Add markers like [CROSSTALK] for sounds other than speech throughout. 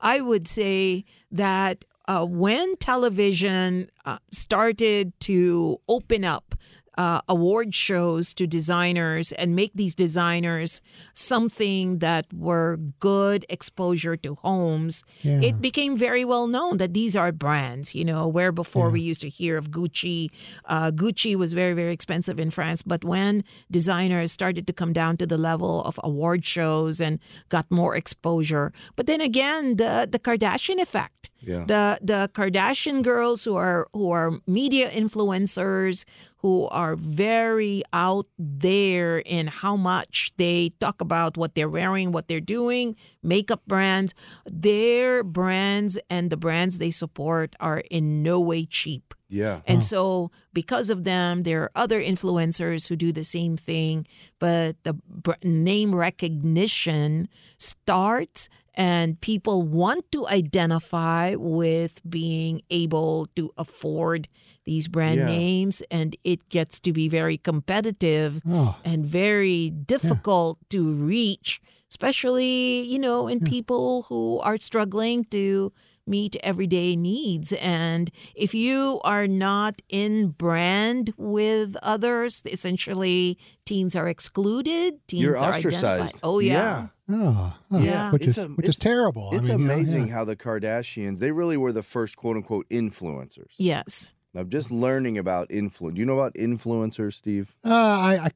I would say that uh, when television uh, started to open up uh, award shows to designers and make these designers something that were good exposure to homes, Yeah. it became very well known that these are brands, you know, where before we used to hear of Gucci. Uh, Gucci was very, very expensive in France, but when designers started to come down to the level of award shows and got more exposure, but then again, the, the Kardashian effect Yeah. the the Kardashian girls who are who are media influencers who are very out there in how much they talk about what they're wearing, what they're doing, makeup brands, their brands and the brands they support are in no way cheap. Yeah. And so, because of them, there are other influencers who do the same thing, but the br- name recognition starts and people want to identify with being able to afford these brand Yeah. names, and it gets to be very competitive Oh, and very difficult to reach, especially, you know, in people who are struggling to meet everyday needs. And if you are not in brand with others, essentially teens are excluded, teens You're are ostracized. identified. Oh yeah. Oh, oh, Yeah. which It's is a- which is it's- terrible. I It's mean, you know, amazing yeah. how the Kardashians, they really were the first quote unquote influencers. Yes. I'm just learning about influence. Do you know about influencers, Steve? Uh, I, I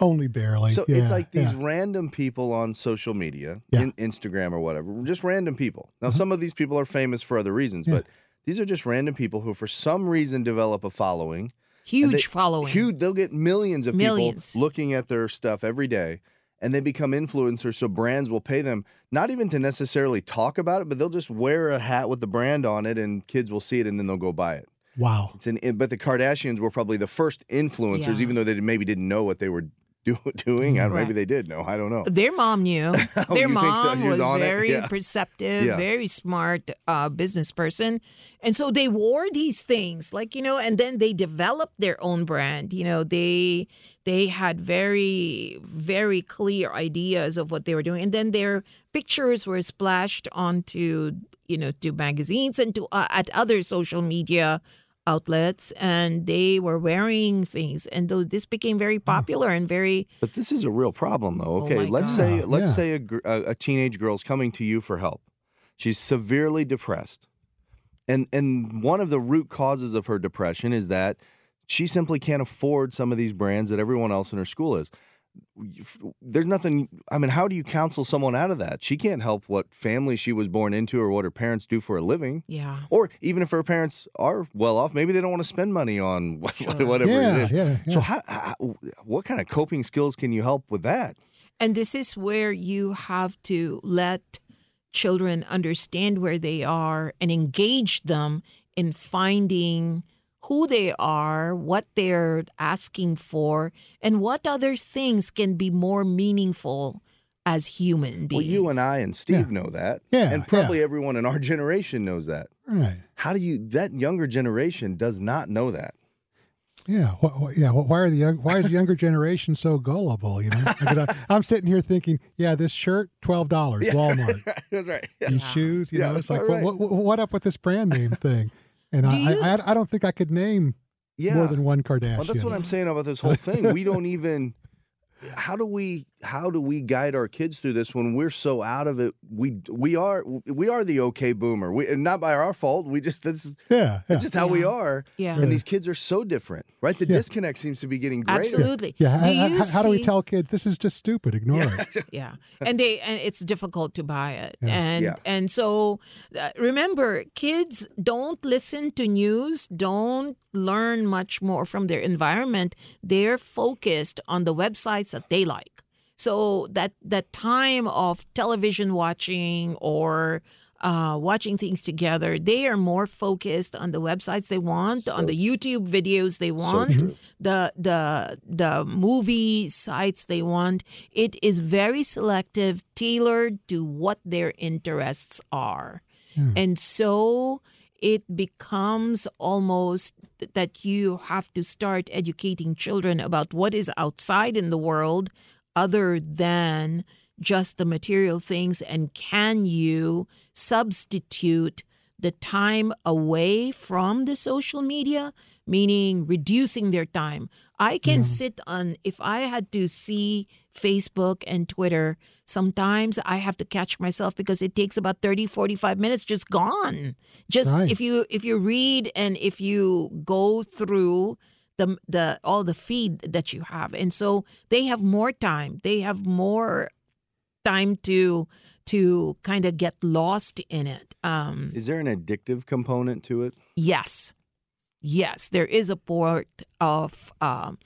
only barely. So it's like these yeah. random people on social media, Yeah. in Instagram or whatever, just random people. Now, some of these people are famous for other reasons, Yeah. but these are just random people who, for some reason, develop a following. Huge they- following. Huge. They'll get millions of Millions. people looking at their stuff every day, and they become influencers. So brands will pay them not even to necessarily talk about it, but they'll just wear a hat with the brand on it, and kids will see it, and then they'll go buy it. Wow. It's an, but the Kardashians were probably the first influencers, Yeah. even though they maybe didn't know what they were [LAUGHS] do, doing. I don't, Right. Maybe they did know. I don't know. Their mom knew. [LAUGHS] Their Oh, you think so? mom was was, very Yeah. perceptive, Yeah. very smart uh, business person. And so they wore these things, like, you know, and then they developed their own brand. You know, they they had very, very clear ideas of what they were doing. And then their pictures were splashed onto, you know, to magazines and to uh, at other social media outlets and they were wearing things and those this became very popular and very But this is a real problem, though. Oh Okay, my let's God. say let's yeah. say a, gr- a, a teenage girl's coming to you for help. She's severely depressed, and and one of the root causes of her depression is that she simply can't afford some of these brands that everyone else in her school is. There's nothing. I mean, how do you counsel someone out of that? She can't help what family she was born into or what her parents do for a living. yeah Or even if her parents are well off, maybe they don't want to spend money on [LAUGHS] Sure. whatever yeah, it is. yeah, yeah. So, how, how, what kind of coping skills can you help with that? And this is where you have to let children understand where they are and engage them in finding who they are, what they're asking for, and what other things can be more meaningful as human beings. Well, you and I and Steve Yeah. know that, Yeah, and probably everyone in our [LAUGHS] generation knows that. right. How do you? That younger generation does not know that. Yeah, wh- wh- yeah. wh- Why are the young, why is the younger [LAUGHS] generation so gullible? You know, Like, I, am uh, sitting here thinking, yeah, this shirt, twelve dollars, [LAUGHS] Walmart. That's right. These shoes, you Yeah, know, it's like, right. what, what, what up with this brand name thing? And I, you- I, I, I don't think I could name Yeah. more than one Kardashian. Well, that's what I'm saying about this whole thing. We don't [LAUGHS] even. How do we how do we guide our kids through this when we're so out of it? We we are we are the okay boomer. We not by our fault. We just that's yeah, yeah. that's just how we are. Yeah. And these kids are so different, right? The Yeah. disconnect seems to be getting greater. Absolutely. yeah, Do how, you how, how do we tell kids this is just stupid? Ignore it. [LAUGHS] yeah and they and it's difficult to buy it Yeah. and Yeah. and so uh, remember kids don't listen to news don't learn much more from their environment they're focused on the websites that they like so that that time of television watching or uh, watching things together, they are more focused on the websites they want, on the YouTube videos they want, the the the movie sites they want. It is very selective, tailored to what their interests are, and so it becomes almost that you have to start educating children about what is outside in the world other than just the material things? And can you substitute the time away from the social media meaning reducing their time? I can mm-hmm. sit on if i had to see facebook and twitter sometimes i have to catch myself because it takes about 30 45 minutes just gone. Just Right. if you if you read and if you go through the the all the feed that you have. And so they have more time. They have more time to to kind of get lost in it um. Is there an addictive component to it? yes. Yes there is a part of um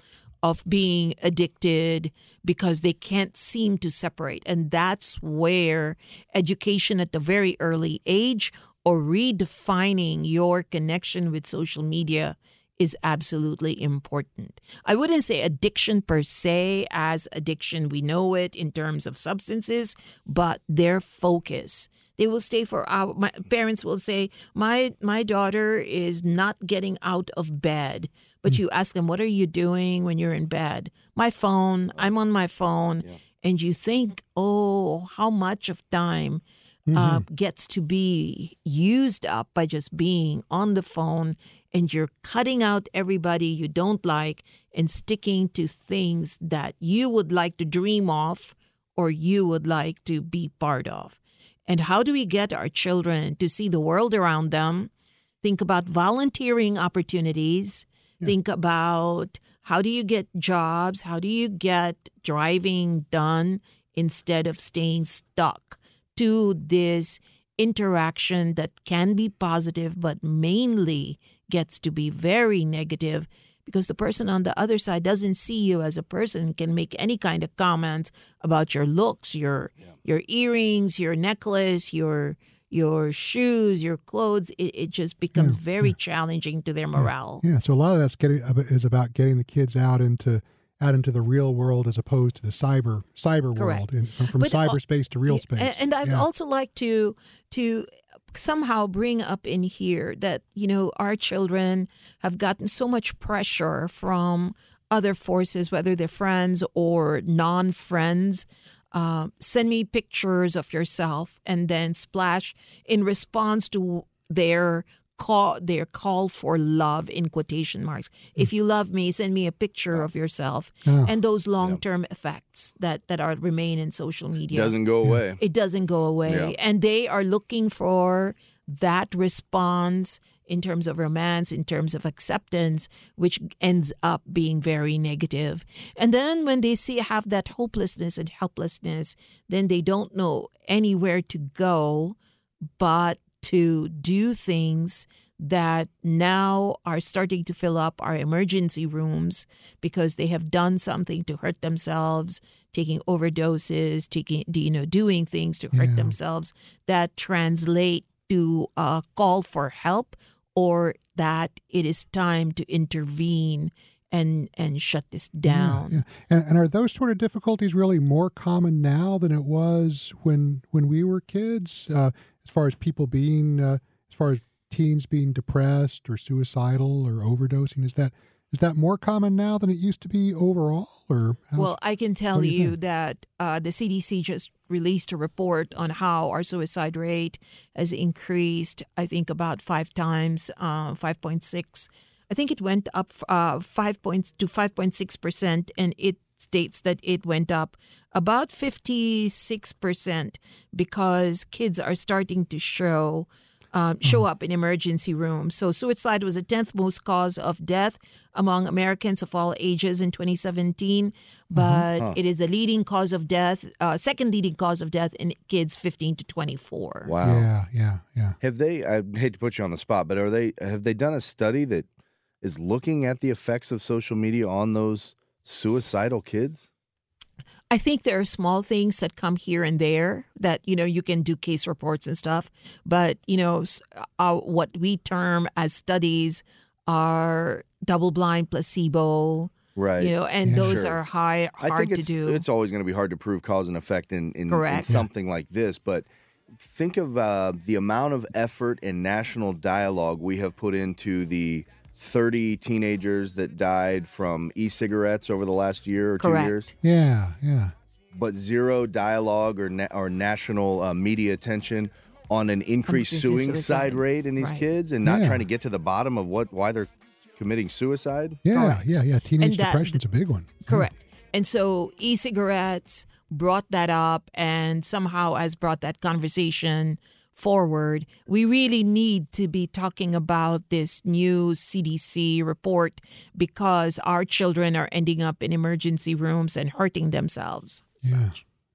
of being addicted because they can't seem to separate. And that's where education at the very early age or redefining your connection with social media is absolutely important. I wouldn't say addiction per se as addiction, we know it in terms of substances, but their focus. They will stay for hours. My parents will say, "My my daughter is not getting out of bed." But you ask them, "What are you doing when you're in bed?" My phone. I'm on my phone, and you think, "Oh, how much of time uh, gets to be used up by just being on the phone and you're cutting out everybody you don't like and sticking to things that you would like to dream of or you would like to be part of. And how do we get our children to see the world around them? Think about volunteering opportunities. Think about how do you get jobs? How do you get driving done instead of staying stuck to this interaction that can be positive, but mainly gets to be very negative because the person on the other side doesn't see you as a person can make any kind of comments about your looks your your earrings your necklace your your shoes your clothes it, it just becomes very challenging to their morale Yeah, so a lot of that's getting is about getting the kids out into out into the real world as opposed to the cyber cyber Correct. world, in, from, from uh, cyberspace to real space. And I'd Yeah. also like to to somehow bring up in here that you know our children have gotten so much pressure from other forces, whether they're friends or non-friends. Uh, send me pictures of yourself, and then splash in response to their call their call for love in quotation marks. If you love me, send me a picture of yourself, Ah. and those long-term effects that that are remain in social media It Doesn't go away. it doesn't go away. Yeah. And they are looking for that response in terms of romance, in terms of acceptance, which ends up being very negative. And then when they see have that hopelessness and helplessness, then they don't know anywhere to go but to do things that now are starting to fill up our emergency rooms because they have done something to hurt themselves, taking overdoses, taking you know doing things to hurt Yeah. themselves that translate to a call for help or that it is time to intervene and and shut this down. Yeah, and, and are those sort of difficulties really more common now than it was when when we were kids? Uh, as far as people being, uh, as far as teens being depressed or suicidal or overdosing, is that is that more common now than it used to be overall? Or Well, I can tell you you, that uh, the CDC just released a report on how our suicide rate has increased, I think, about five times, uh, 5.6. I think it went up uh, 5 points to 5.6%, and it states that it went up about 56% because kids are starting to show um, show up in emergency rooms. So, suicide was the 10th most cause of death among Americans of all ages in 2017, but it is the leading cause of death, uh, second leading cause of death in kids 15 to 24. Wow. yeah, yeah, yeah. Have they? I hate to put you on the spot, but are they? Have they done a study that is looking at the effects of social media on those suicidal kids? I think there are small things that come here and there that you know you can do case reports and stuff, but you know uh, what we term as studies are double-blind placebo, Right. you know, and Yeah. those Sure. are high I hard think to it's, do. it's always going to be hard to prove cause and effect in, in, in something like this, but think of uh, the amount of effort and national dialogue we have put into the 30 teenagers that died from e-cigarettes over the last year or two Correct. years. Yeah, yeah. but zero dialogue or na- or national uh, media attention on an increased Increasing suicide suicide. rate in these Right. kids and not Yeah. trying to get to the bottom of what why they're committing suicide. Yeah, Correct. yeah, yeah. Teenage And that- depression's a big one. Correct. And so e-cigarettes brought that up and somehow has brought that conversation forward. We really need to be talking about this new CDC report because our children are ending up in emergency rooms and hurting themselves. Yeah.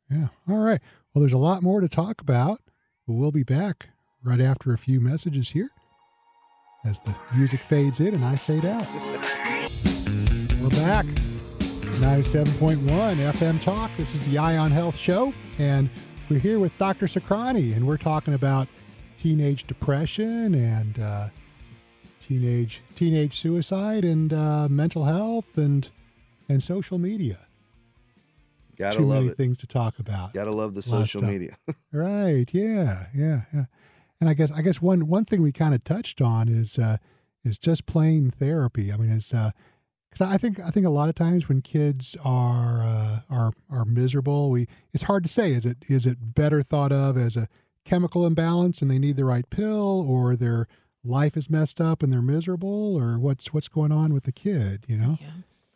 Yeah. All right. Well, there's a lot more to talk about, but we'll be back right after a few messages here as the music fades in and I fade out. We're back. 97.1 FM Talk. This is the Eye on Health Show, and we're here with Dr. Sakrani, and we're talking about teenage depression and uh, teenage teenage suicide and uh, mental health and and social media Gotta too love many it. things to talk about. Gotta love the social media. [LAUGHS] Right? Yeah, yeah, yeah. And I guess I guess one one thing we kind of touched on is uh, is just plain therapy. I mean, it's because I think I think a lot of times when kids are uh, are are miserable, we it's hard to say is it is it better thought of as a chemical imbalance and they need the right pill, or their life is messed up and they're miserable, or what's what's going on with the kid? You know? Yeah.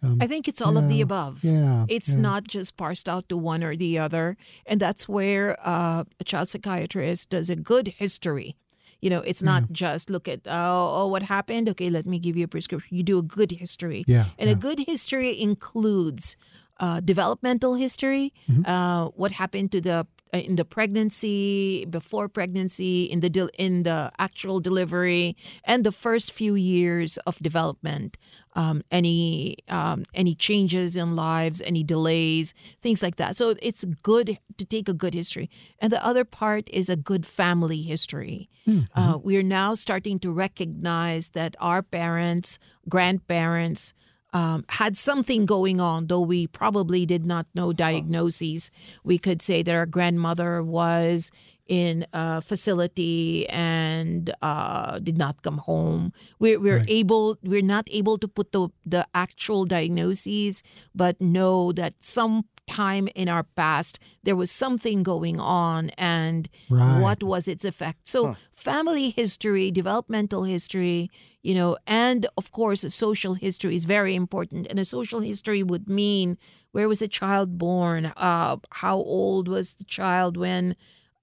Um, I think it's all of the above. Yeah. It's yeah. not just parsed out to one or the other. And that's where uh, a child psychiatrist does a good history. You know, it's not just look at, oh, oh, what happened? Okay, let me give you a prescription. You do a good history. Yeah. And yeah. a good history includes uh, developmental history, Mm-hmm. uh, what happened to the in the pregnancy, before pregnancy, in the del- in the actual delivery, and the first few years of development. Um, any um, any changes in lives, any delays, things like that. So it's good to take a good history, and the other part is a good family history. Uh, we're now starting to recognize that our parents, grandparents, um, had something going on, though we probably did not know diagnoses. We could say that our grandmother was in a facility and uh, did not come home. We're, we're Right. able, we're not able to put the, the actual diagnoses, but know that some time in our past there was something going on and Right. what was its effect. So family history, developmental history, you know, and of course, a social history is very important. And a social history would mean where was a child born? Uh, how old was the child when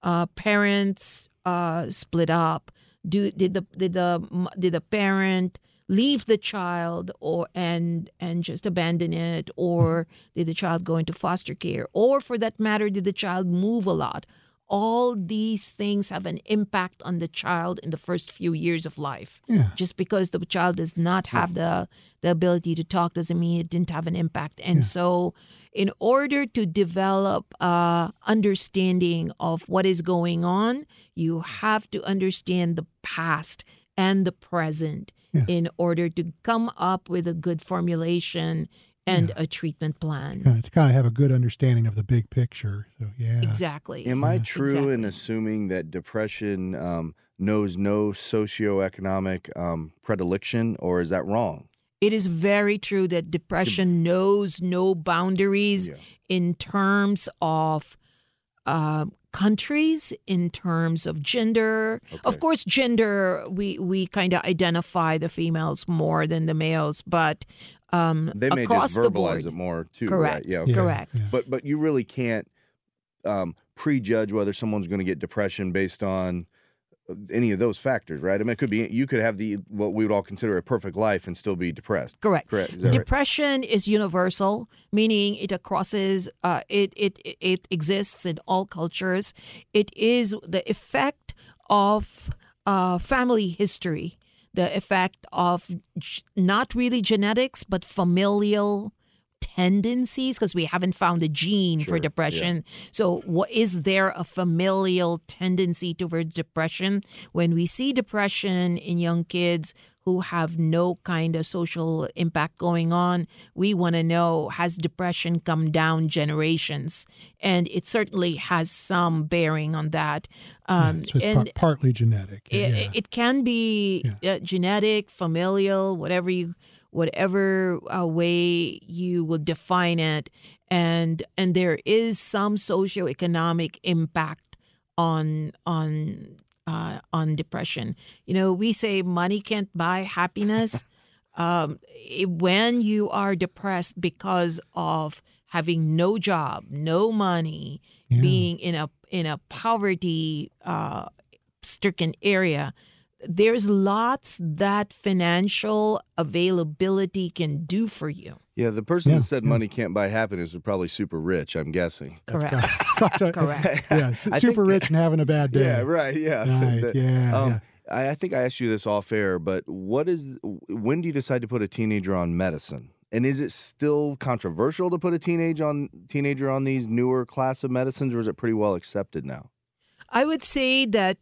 uh, parents uh, split up? Do did the did the did the parent leave the child or and and just abandon it, or did the child go into foster care, or for that matter, did the child move a lot? All these things have an impact on the child in the first few years of life. Yeah. Just because the child does not have the the ability to talk doesn't mean it didn't have an impact. And so, in order to develop a understanding of what is going on, you have to understand the past and the present Yeah. in order to come up with a good formulation and a treatment plan. kind of, to kind of have a good understanding of the big picture. So yeah, Exactly. Am I true in assuming that depression um, knows no socioeconomic um, predilection, or is that wrong? It is very true that depression knows no boundaries Yeah. in terms of uh, countries, in terms of gender. Okay. Of course, gender we we kind of identify the females more than the males, but um, They may across just the verbalize board, it more too, Correct. right? Yeah, Yeah, correct. yeah. But but you really can't um, prejudge whether someone's going to get depression based on any of those factors, right? I mean, it could be you could have the what we would all consider a perfect life and still be depressed. Correct. Correct. Is that right? Depression is universal, meaning it crosses, uh, it, it it exists in all cultures. It is the effect of uh, family history, the effect of not really genetics, but familial tendencies because we haven't found a gene Sure, for yeah. depression. So, what is there a familial tendency towards depression? When we see depression in young kids who have no kind of social impact going on, we want to know has depression come down generations? And it certainly has some bearing on that. Um, so it's and par- partly genetic. It, yeah. it can be uh, genetic, familial, whatever you whatever uh, way you will define it, and and there is some socioeconomic impact on on uh, on depression. You know, we say money can't buy happiness. [LAUGHS] um, when you are depressed because of having no job, no money, Yeah. being in a in a poverty uh, stricken area, there's lots that financial availability can do for you. Yeah, the person Yeah, that said yeah. money can't buy happiness was probably super rich. I'm guessing. Correct. [LAUGHS] Correct. Correct. [LAUGHS] yeah, super think- rich and having a bad day. [LAUGHS] Yeah, right. Yeah, Right, That- yeah, um, yeah. I, I think I asked you this off air, but what is when do you decide to put a teenager on medicine? And is it still controversial to put a teenage on teenager on these newer class of medicines, or is it pretty well accepted now? I would say that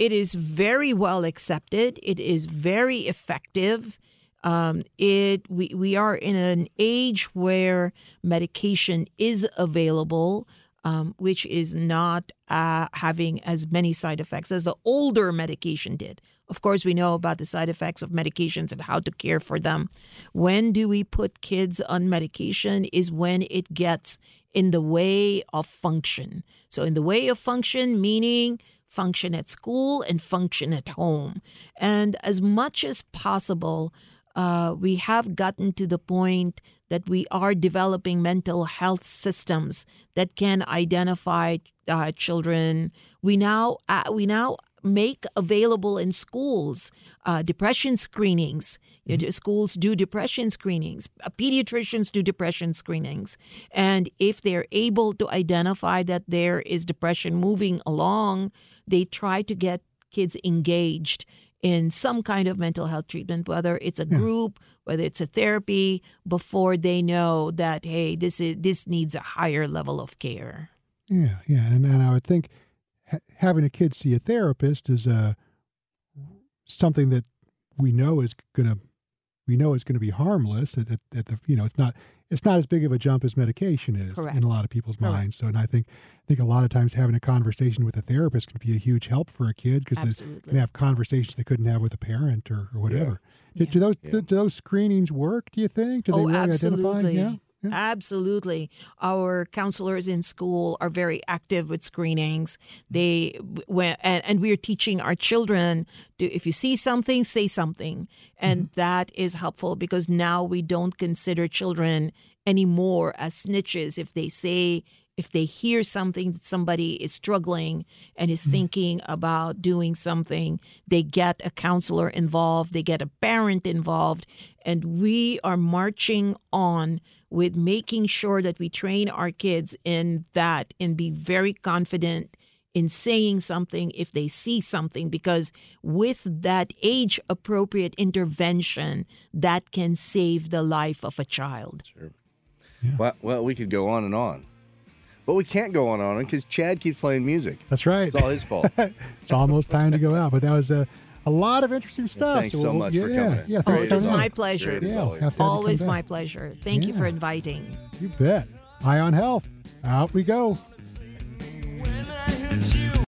it is very well accepted. It is very effective. Um, it we, we are in an age where medication is available, um, which is not uh, having as many side effects as the older medication did. Of course, we know about the side effects of medications and how to care for them. When do we put kids on medication? Is when it gets in the way of function. So, in the way of function, meaning function at school and function at home. And as much as possible, uh, we have gotten to the point that we are developing mental health systems that can identify uh, children. We now uh, we now make available in schools uh, depression screenings. Know, schools do depression screenings. Uh, pediatricians do depression screenings, and if they're able to identify that there is depression moving along, they try to get kids engaged in some kind of mental health treatment, whether it's a group, whether it's a therapy, before they know that hey, this is this needs a higher level of care. Yeah, yeah, and and I would think ha- having a kid see a therapist is uh, something that we know is gonna we know it's going to be harmless. At, at, at the you know it's not it's not as big of a jump as medication is Correct. in a lot of people's Correct. minds. So, and I think I think a lot of times having a conversation with a therapist can be a huge help for a kid because they can have conversations they couldn't have with a parent or, or whatever. Do, Yeah. do those Yeah. do, do those screenings work? Do you think? Do they oh, really absolutely. identify? Yeah. Yeah. Absolutely. Our counselors in school are very active with screenings. Mm. They when and, and we're teaching our children to if you see something, say something. And mm-hmm. that is helpful because now we don't consider children anymore as snitches if they say if they hear something that somebody is struggling and is mm-hmm. thinking about doing something, they get a counselor involved, they get a parent involved, and we are marching on with making sure that we train our kids in that and be very confident in saying something if they see something because with that age appropriate intervention that can save the life of a child. Well, well, we could go on and on, but we can't go on and on because Chad keeps playing music. That's right. It's all his fault. [LAUGHS] it's almost time to go out. But that was a, a lot of interesting stuff. Thanks so we'll- much for coming in. Yeah, Oh, thanks it was my pleasure. Yeah, always. have to have you always my pleasure thank you for inviting You bet. Eye on health. Out we go.